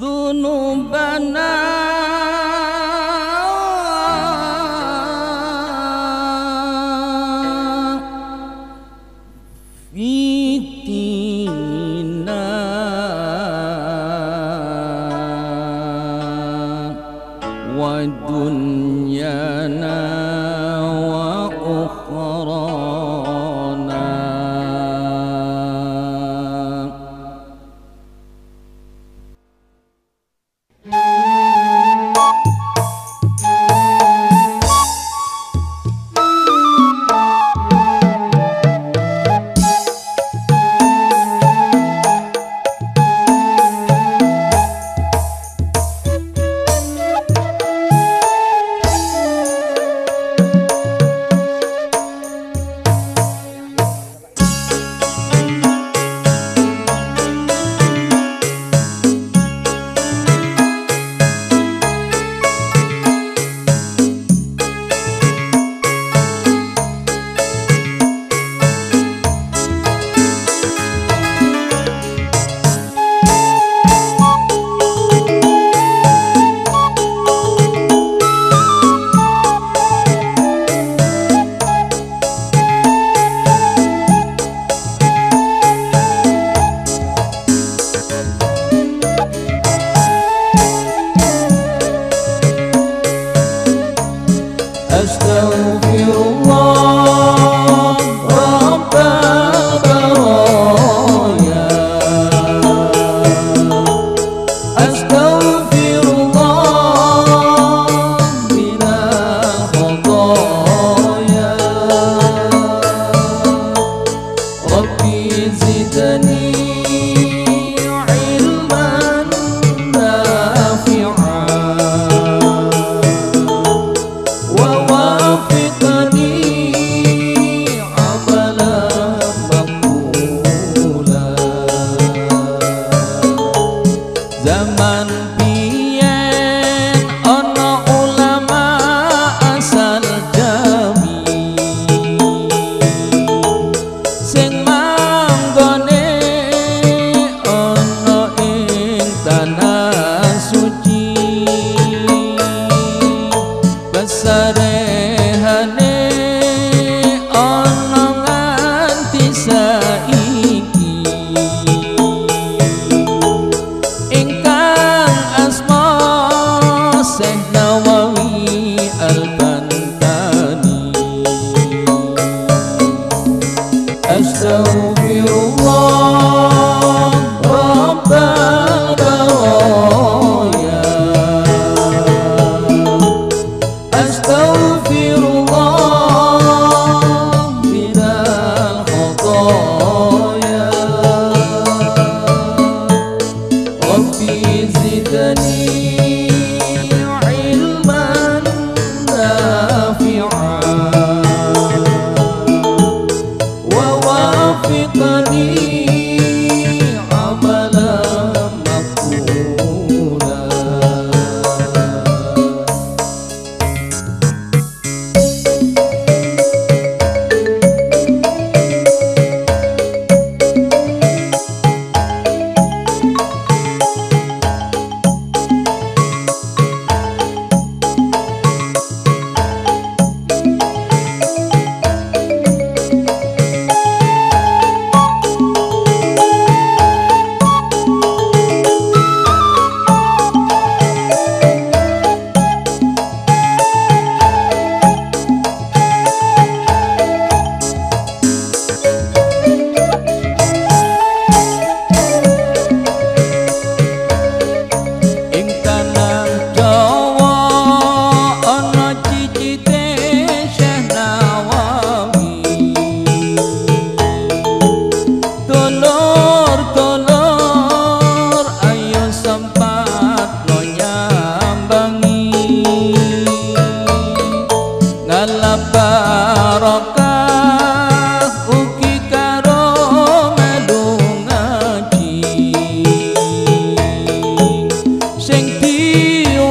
ذنوبنا ودنيانا وأخرانا you. saiki ingkang asma Syekh Nawawi Al-Bantani. Astaghfirullah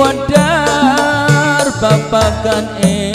modar babakan eh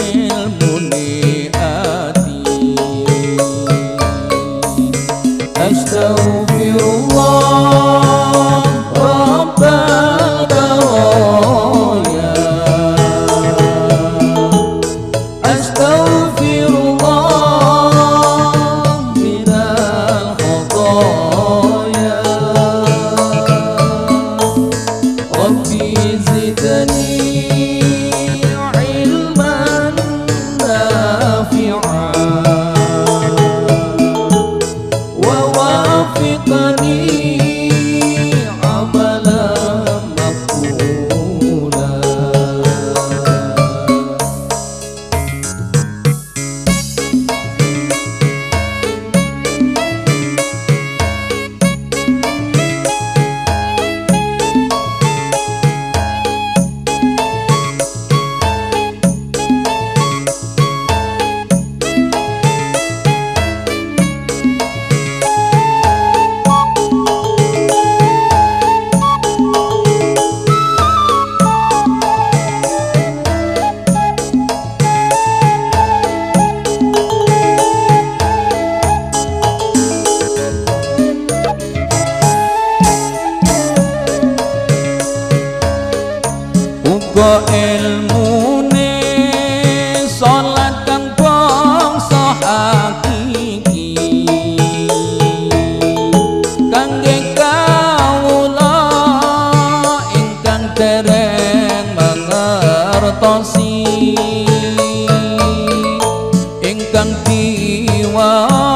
قلبي وراء